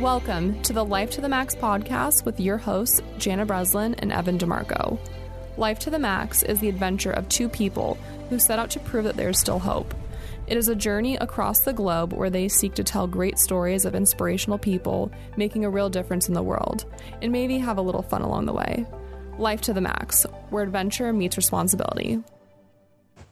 Welcome to the Life to the Max podcast with your hosts, Jana Breslin and Evan DeMarco. Life to the Max is the adventure of two people who set out to prove that there's still hope. It is a journey across the globe where they seek to tell great stories of inspirational people making a real difference in the world, and maybe have a little fun along the way. Life to the Max, where adventure meets responsibility.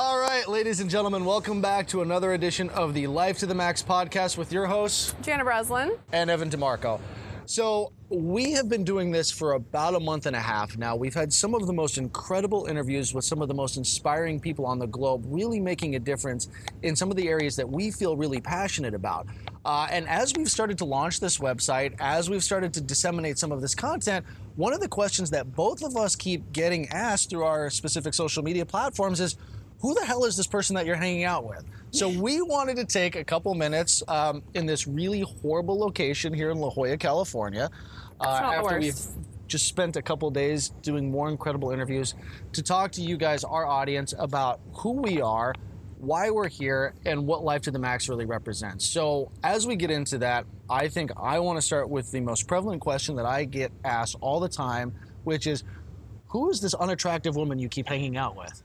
All right, ladies and gentlemen, welcome back to another edition of the Life to the Max podcast with your hosts Jana Breslin. and Evan DeMarco. So, we have been doing this for about a month and a half now. We've had some of the most incredible interviews with some of the most inspiring people on the globe, really making a difference in some of the areas that we feel really passionate about. Uh, and as we've started to launch this website, as we've started to disseminate some of this content, one of the questions that both of us keep getting asked through our specific social media platforms is who the hell is this person that you're hanging out with? So we wanted to take a couple minutes um, in this really horrible location here in La Jolla, California, uh, after worst. we've just spent a couple days doing more incredible interviews to talk to you guys, our audience, about who we are, why we're here, and what Life to the Max really represents. So as we get into that, I think I want to start with the most prevalent question that I get asked all the time, which is, who is this unattractive woman you keep hanging out with?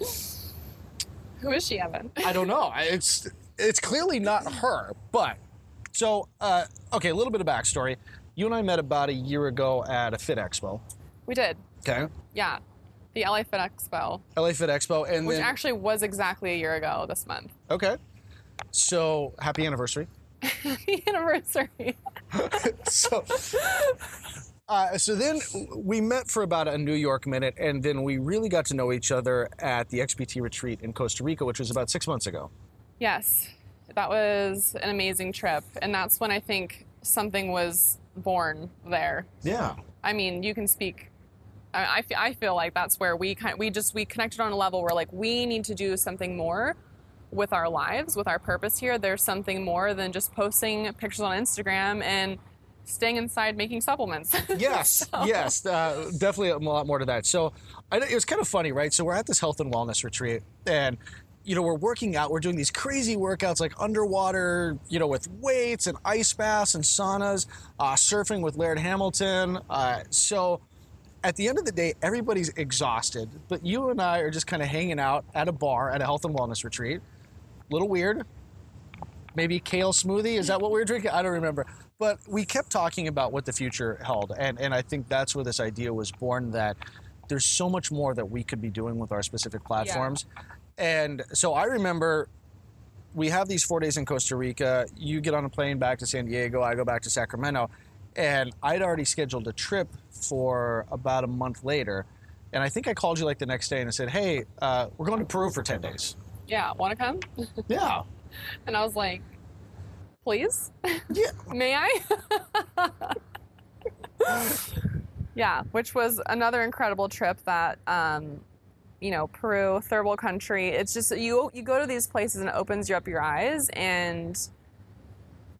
Who is she, Evan? I don't know. It's it's clearly not her. But so uh, okay, a little bit of backstory. You and I met about a year ago at a Fit Expo. We did. Okay, Yeah. The LA Fit Expo, LA Fit Expo, and which then actually was exactly a year ago this month. okay. So happy anniversary. Happy anniversary. so. Uh, so then we met for about a New York minute, and then we really got to know each other at the XPT retreat in Costa Rica, which was about six months ago. Yes, that was an amazing trip. And that's when I think something was born there. Yeah. I mean, you can speak. I, I, I feel like that's where we kind we just we connected on a level where like we need to do something more with our lives, with our purpose here. There's something more than just posting pictures on Instagram and staying inside making supplements. Yes, yes, uh, definitely a lot more to that. So I, it was kind of funny, right? So we're at this health and wellness retreat, and you know we're working out. We're doing these crazy workouts like underwater, you know, with weights and ice baths and saunas, uh, surfing with Laird Hamilton. Uh, so at the end of the day, everybody's exhausted, but you and I are just kind of hanging out at a bar at a health and wellness retreat. A little weird. Maybe kale smoothie. Is that what we were drinking? I don't remember. But we kept talking about what the future held. And, and I think that's where this idea was born that there's so much more that we could be doing with our specific platforms. Yeah. And so I remember we have these four days in Costa Rica. You get on a plane back to San Diego. I go back to Sacramento. And I'd already scheduled a trip for about a month later. And I think I called you like the next day and I said, hey, uh, we're going to Peru for 10 days. yeah, want to come? Yeah. And I was like, please, Yeah. may I? yeah, which was another incredible trip that, um, you know, Peru, thermal country. It's just you you go to these places and it opens you up your eyes and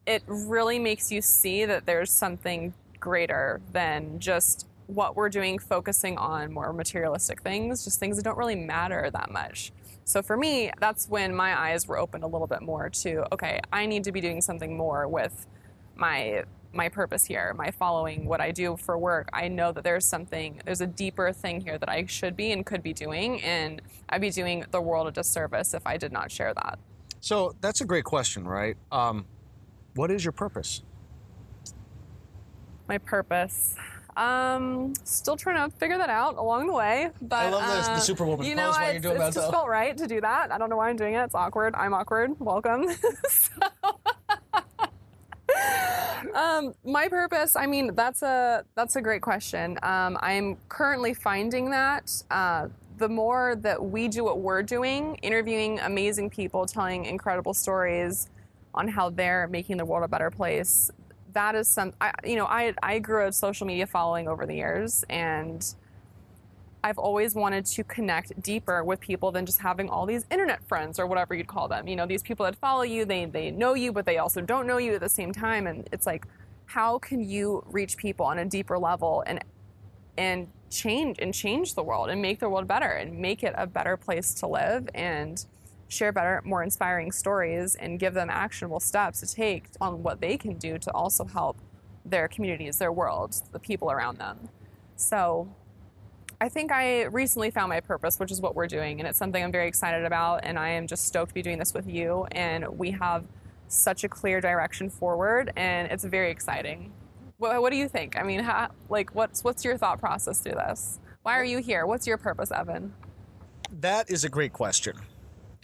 it really makes you see that there's something greater than just what we're doing focusing on more materialistic things, just things that don't really matter that much. So for me, that's when my eyes were opened a little bit more to okay, I need to be doing something more with my my purpose here, my following what I do for work. I know that there's something, there's a deeper thing here that I should be and could be doing, and I'd be doing the world a disservice if I did not share that. So that's a great question, right? Um, what is your purpose? My purpose. Um, still trying to figure that out along the way. But I love this- the uh, Superwoman You know, pose while you're doing it's that, just though. felt right to do that. I don't know why I'm doing it. It's awkward. I'm awkward. Welcome. so, um, my purpose. I mean, that's a that's a great question. Um, I'm currently finding that. Uh, the more that we do what we're doing, interviewing amazing people, telling incredible stories on how they're making the world a better place, that is some I, you know I, I grew a social media following over the years and i've always wanted to connect deeper with people than just having all these internet friends or whatever you'd call them. You know these people that follow you they, they know you but they also don't know you at the same time. And it's like how can you reach people on a deeper level and and change and change the world and make the world better and make it a better place to live? And share better, more inspiring stories and give them actionable steps to take on what they can do to also help their communities, their world, the people around them. So I think I recently found my purpose, which is what we're doing, and it's something I'm very excited about. And I am just stoked to be doing this with you. And we have such a clear direction forward, and it's very exciting. What, what do you think? I mean, how, like, what's what's your thought process through this? Why are you here? What's your purpose, Evan? That is a great question.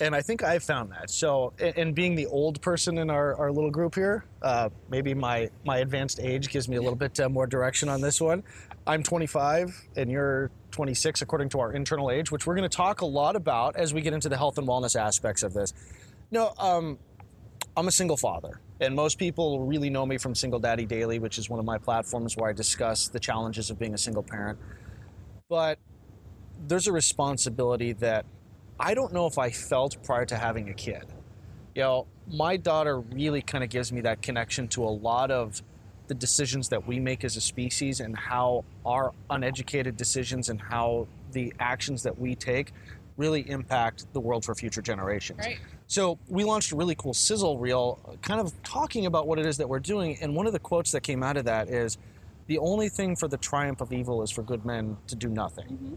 And I think I found that. So, and being the old person in our, our little group here, uh, maybe my, my advanced age gives me a little bit uh, more direction on this one. I'm 25 and you're 26 according to our internal age, which we're going to talk a lot about as we get into the health and wellness aspects of this. No, um, I'm a single father, and most people really know me from Single Daddy Daily, which is one of my platforms where I discuss the challenges of being a single parent. But there's a responsibility that I don't know if I felt prior to having a kid. You know, my daughter really kind of gives me that connection to a lot of the decisions that we make as a species and how our uneducated decisions and how the actions that we take really impact the world for future generations. Right. So we launched a really cool sizzle reel, kind of talking about what it is that we're doing. And one of the quotes that came out of that is, "The only thing for the triumph of evil is for good men to do nothing." Mm-hmm.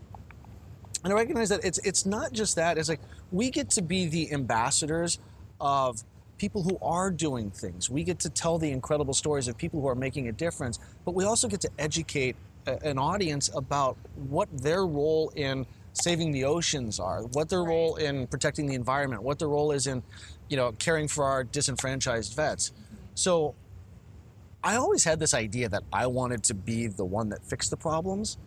And I recognize that it's it's not just that. It's like we get to be the ambassadors of people who are doing things. We get to tell the incredible stories of people who are making a difference, but we also get to educate a, an audience about what their role in saving the oceans are, what their role in protecting the environment, what their role is in, you know, caring for our disenfranchised vets. So I always had this idea that I wanted to be the one that fixed the problems.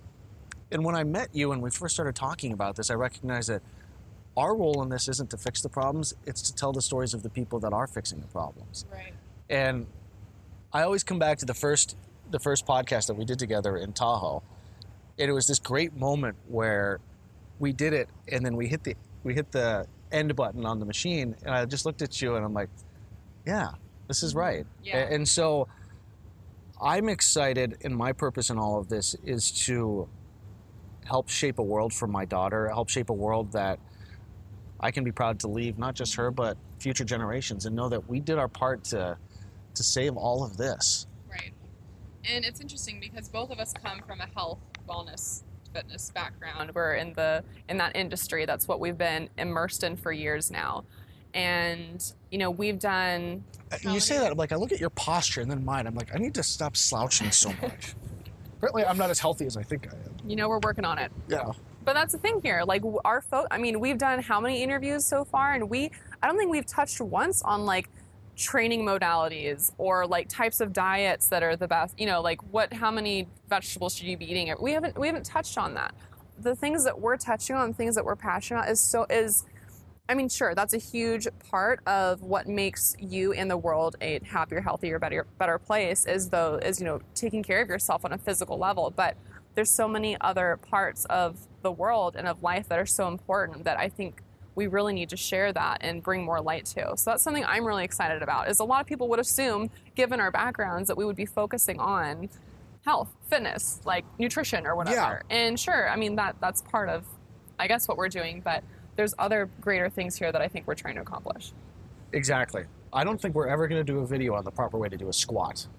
And when I met you and we first started talking about this, I recognized that our role in this isn't to fix the problems, it's to tell the stories of the people that are fixing the problems. Right. And I always come back to the first the first podcast that we did together in Tahoe. And it was this great moment where we did it and then we hit the we hit the end button on the machine and I just looked at you and I'm like, yeah, this is right. Yeah. And so I'm excited and my purpose in all of this is to help shape a world for my daughter, help shape a world that I can be proud to leave not just her but future generations and know that we did our part to to save all of this. Right. And it's interesting because both of us come from a health, wellness, fitness background. We're in the in that industry. That's what we've been immersed in for years now. And you know, we've done You say that I'm like I look at your posture and then mine. I'm like I need to stop slouching so much. Apparently, I'm not as healthy as I think I am. you know, we're working on it. Yeah. But that's the thing here. Like our photo, I mean, we've done how many interviews so far, and we, I don't think we've touched once on like training modalities or like types of diets that are the best. You know, like what, how many vegetables should you be eating? We haven't, we haven't touched on that. The things that we're touching on, things that we're passionate about, is so is. I mean, sure, that's a huge part of what makes you in the world a happier, healthier, better, better place. Is though is you know taking care of yourself on a physical level, but there's so many other parts of the world and of life that are so important that I think we really need to share that and bring more light to. So that's something I'm really excited about. Is a lot of people would assume, given our backgrounds, that we would be focusing on health, fitness, like nutrition or whatever. Yeah. And sure, I mean that that's part of, I guess, what we're doing. But there's other greater things here that I think we're trying to accomplish. Exactly. I don't think we're ever going to do a video on the proper way to do a squat.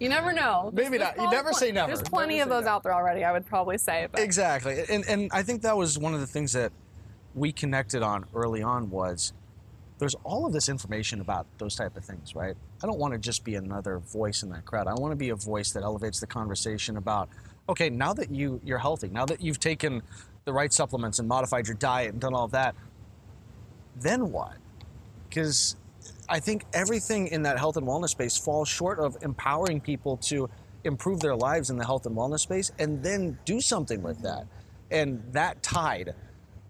You never know. Maybe not. You never say never. There's plenty Never of those never. out there already. I would probably say. But Exactly. And and I think that was one of the things that we connected on early on was there's all of this information about those type of things, right? I don't want to just be another voice in that crowd. I want to be a voice that elevates the conversation about okay, now that you you're healthy, now that you've taken the right supplements and modified your diet and done all of that, then what? Because I think everything in that health and wellness space falls short of empowering people to improve their lives in the health and wellness space and then do something with that. And that tide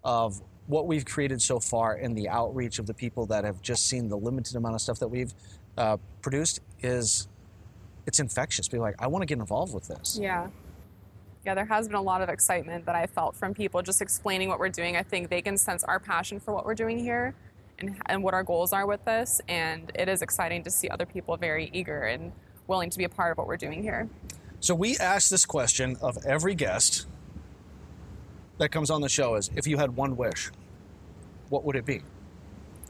of what we've created so far and the outreach of the people that have just seen the limited amount of stuff that we've uh, produced is it's infectious. Are like, I want to get involved with this. Yeah. Yeah, there has been a lot of excitement that I felt from people just explaining what we're doing. I think they can sense our passion for what we're doing here and, and what our goals are with this. And it is exciting to see other people very eager and willing to be a part of what we're doing here. So we ask this question of every guest that comes on the show is if you had one wish, what would it be?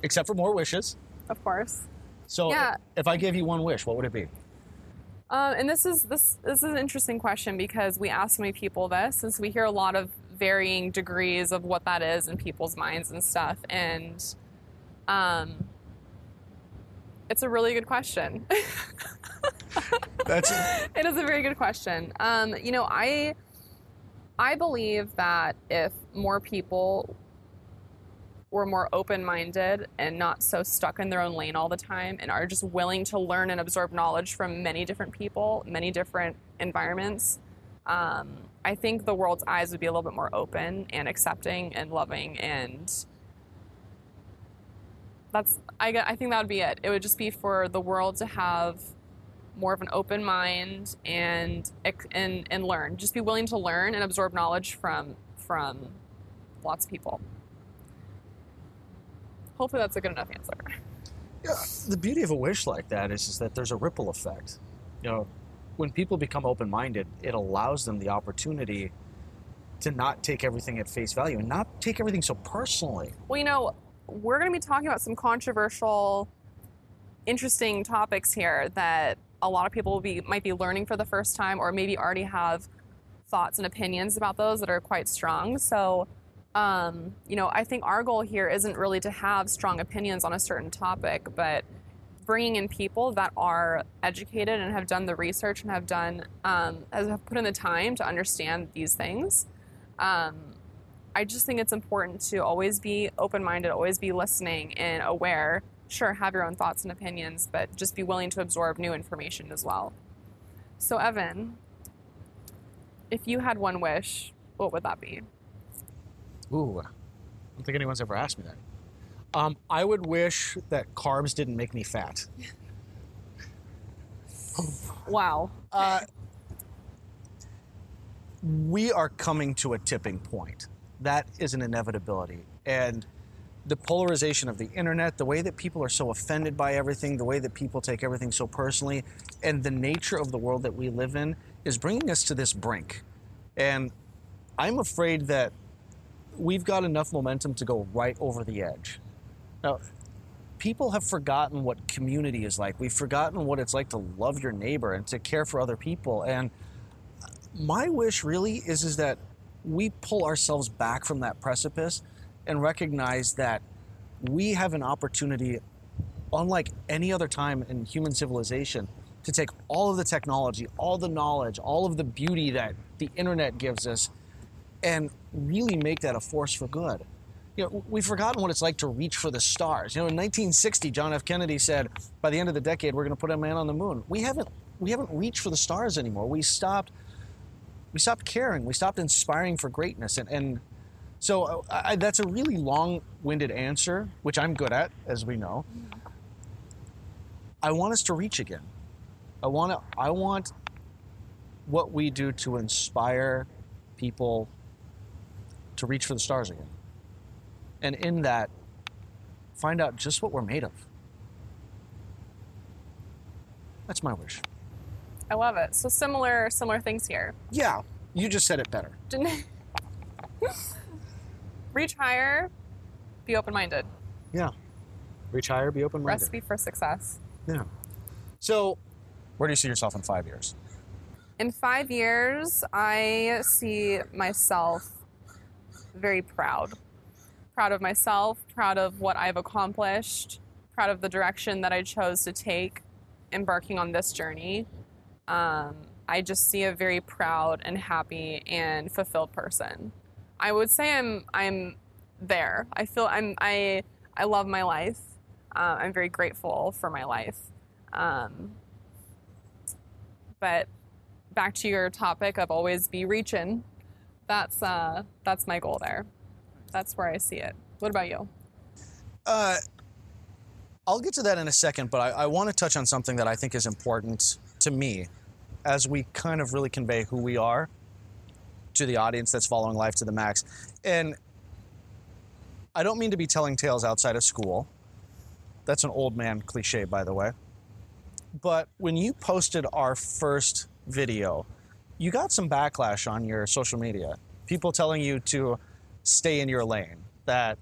Except for more wishes. Of course. So Yeah. if I gave you one wish, what would it be? Um, and this is this this is an interesting question because we ask so many people this, and so we hear a lot of varying degrees of what that is in people's minds and stuff. And um, it's a really good question. That's it is a very good question. Um, you know, I I believe that if more people were more open-minded and not so stuck in their own lane all the time and are just willing to learn and absorb knowledge from many different people, many different environments, um, I think the world's eyes would be a little bit more open and accepting and loving and that's I, I think that would be it. It would just be for the world to have more of an open mind and and and learn. Just be willing to learn and absorb knowledge from from lots of people. Hopefully, that's a good enough answer. Yeah, the beauty of a wish like that is, is that there's a ripple effect. You know, when people become open minded, it allows them the opportunity to not take everything at face value and not take everything so personally. Well, you know, we're going to be talking about some controversial, interesting topics here that a lot of people will be might be learning for the first time, or maybe already have thoughts and opinions about those that are quite strong. So, um, you know, I think our goal here isn't really to have strong opinions on a certain topic, but bringing in people that are educated and have done the research and have done um, have put in the time to understand these things. Um, I just think it's important to always be open minded, always be listening and aware. Sure, have your own thoughts and opinions, but just be willing to absorb new information as well. So, Evan, if you had one wish, what would that be? Ooh, I don't think anyone's ever asked me that. Um, I would wish that carbs didn't make me fat. Wow. Uh, we are coming to a tipping point. That is an inevitability. And the polarization of the internet, the way that people are so offended by everything, the way that people take everything so personally, and the nature of the world that we live in is bringing us to this brink. And I'm afraid that we've got enough momentum to go right over the edge. Now, people have forgotten what community is like. We've forgotten what it's like to love your neighbor and to care for other people. And my wish really is is that we pull ourselves back from that precipice and recognize that we have an opportunity unlike any other time in human civilization to take all of the technology, all the knowledge, all of the beauty that the internet gives us and really make that a force for good. You know, we've forgotten what it's like to reach for the stars. You know, in 1960, John F. Kennedy said, "By the end of the decade, we're going to put a man on the moon." We haven't, we haven't reached for the stars anymore. We stopped, we stopped caring. We stopped inspiring for greatness, and, and so uh, I, that's a really long-winded answer, which I'm good at, as we know. I want us to reach again. I want to, I want what we do to inspire people to reach for the stars again. And in that, find out just what we're made of. That's my wish. I love it. So similar similar things here. Yeah, you just said it better. Didn't- Reach higher, be open minded. Yeah. Reach higher, be open minded. Recipe for success. Yeah. So, where do you see yourself in five years? In five years, I see myself very proud. Proud of myself, proud of what I've accomplished, proud of the direction that I chose to take embarking on this journey. Um, I just see a very proud and happy and fulfilled person. I would say I'm I'm there. I feel I'm I I love my life. Uh, I'm very grateful for my life. Um, but back to your topic of always be reaching. That's uh, that's my goal there. That's where I see it. What about you? Uh, I'll get to that in a second, but I, I want to touch on something that I think is important to me as we kind of really convey who we are to the audience that's following Life to the Max. And I don't mean to be telling tales outside of school. That's an old man cliche, by the way. But when you posted our first video, you got some backlash on your social media. People telling you to stay in your lane, that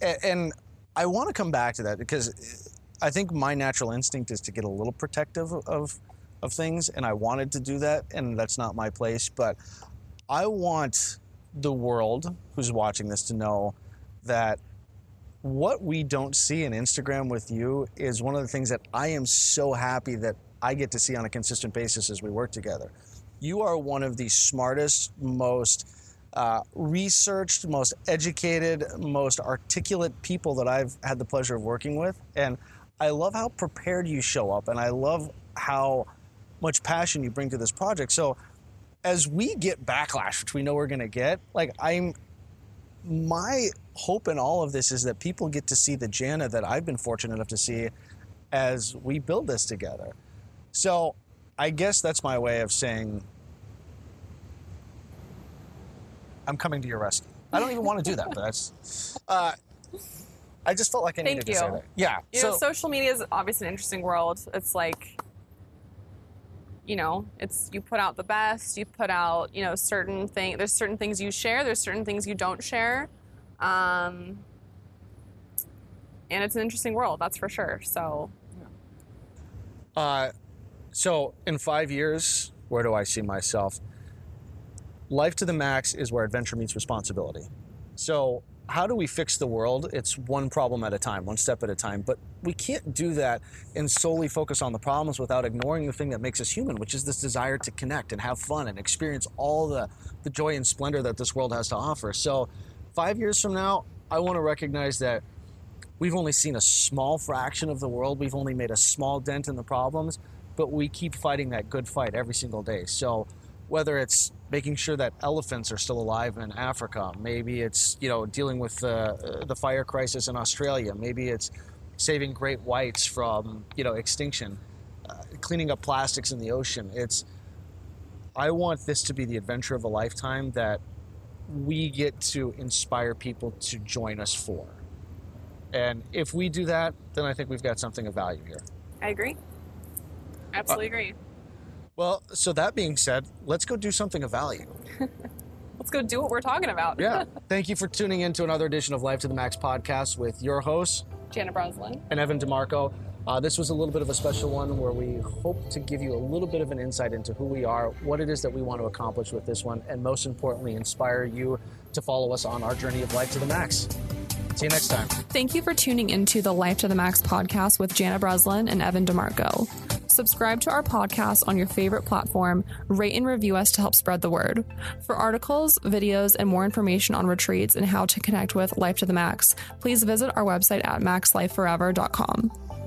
And I want to come back to that because I think my natural instinct is to get a little protective of of things, and I wanted to do that, and that's not my place. But I want the world who's watching this to know that what we don't see in Instagram with you is one of the things that I am so happy that I get to see on a consistent basis as we work together. You are one of the smartest, most uh, researched, most educated, most articulate people that I've had the pleasure of working with. And I love how prepared you show up, and I love how much passion you bring to this project. So, as we get backlash, which we know we're going to get, like I'm my hope in all of this is that people get to see the Jana that I've been fortunate enough to see as we build this together. So I guess that's my way of saying I'm coming to your rescue. I don't even want to do that, but that's. Uh, I just felt like I Thank needed to say you. that. Yeah. You so know, social media is obviously an interesting world. It's like, you know, it's you put out the best. You put out, you know, certain thing. There's certain things you share. There's certain things you don't share. Um, and it's an interesting world, that's for sure. So Uh, so in five years, where do I see myself? Life to the max is where adventure meets responsibility. So how do we fix the world? It's one problem at a time, one step at a time. But we can't do that and solely focus on the problems without ignoring the thing that makes us human, which is this desire to connect and have fun and experience all the, the joy and splendor that this world has to offer. So five years from now, I want to recognize that we've only seen a small fraction of the world. We've only made a small dent in the problems, but we keep fighting that good fight every single day. So whether it's making sure that elephants are still alive in Africa, maybe it's you know dealing with the the fire crisis in Australia, maybe it's saving great whites from you know extinction, uh, cleaning up plastics in the ocean. It's I want this to be the adventure of a lifetime that we get to inspire people to join us for. And if we do that, then I think we've got something of value here. I agree. Absolutely agree. Well, so that being said, let's go do something of value. Let's go do what we're talking about. Yeah. Thank you for tuning in to another edition of Life to the Max podcast with your hosts Jana Breslin. and Evan DeMarco. Uh, this was a little bit of a special one where we hope to give you a little bit of an insight into who we are, what it is that we want to accomplish with this one, and most importantly, inspire you to follow us on our journey of life to the max. See you next time. Thank you for tuning into the Life to the Max podcast with Jana Breslin and Evan DeMarco. Subscribe to our podcast on your favorite platform, rate and review us to help spread the word. For articles, videos, and more information on retreats and how to connect with Life to the Max, please visit our website at maxlifeforever.com.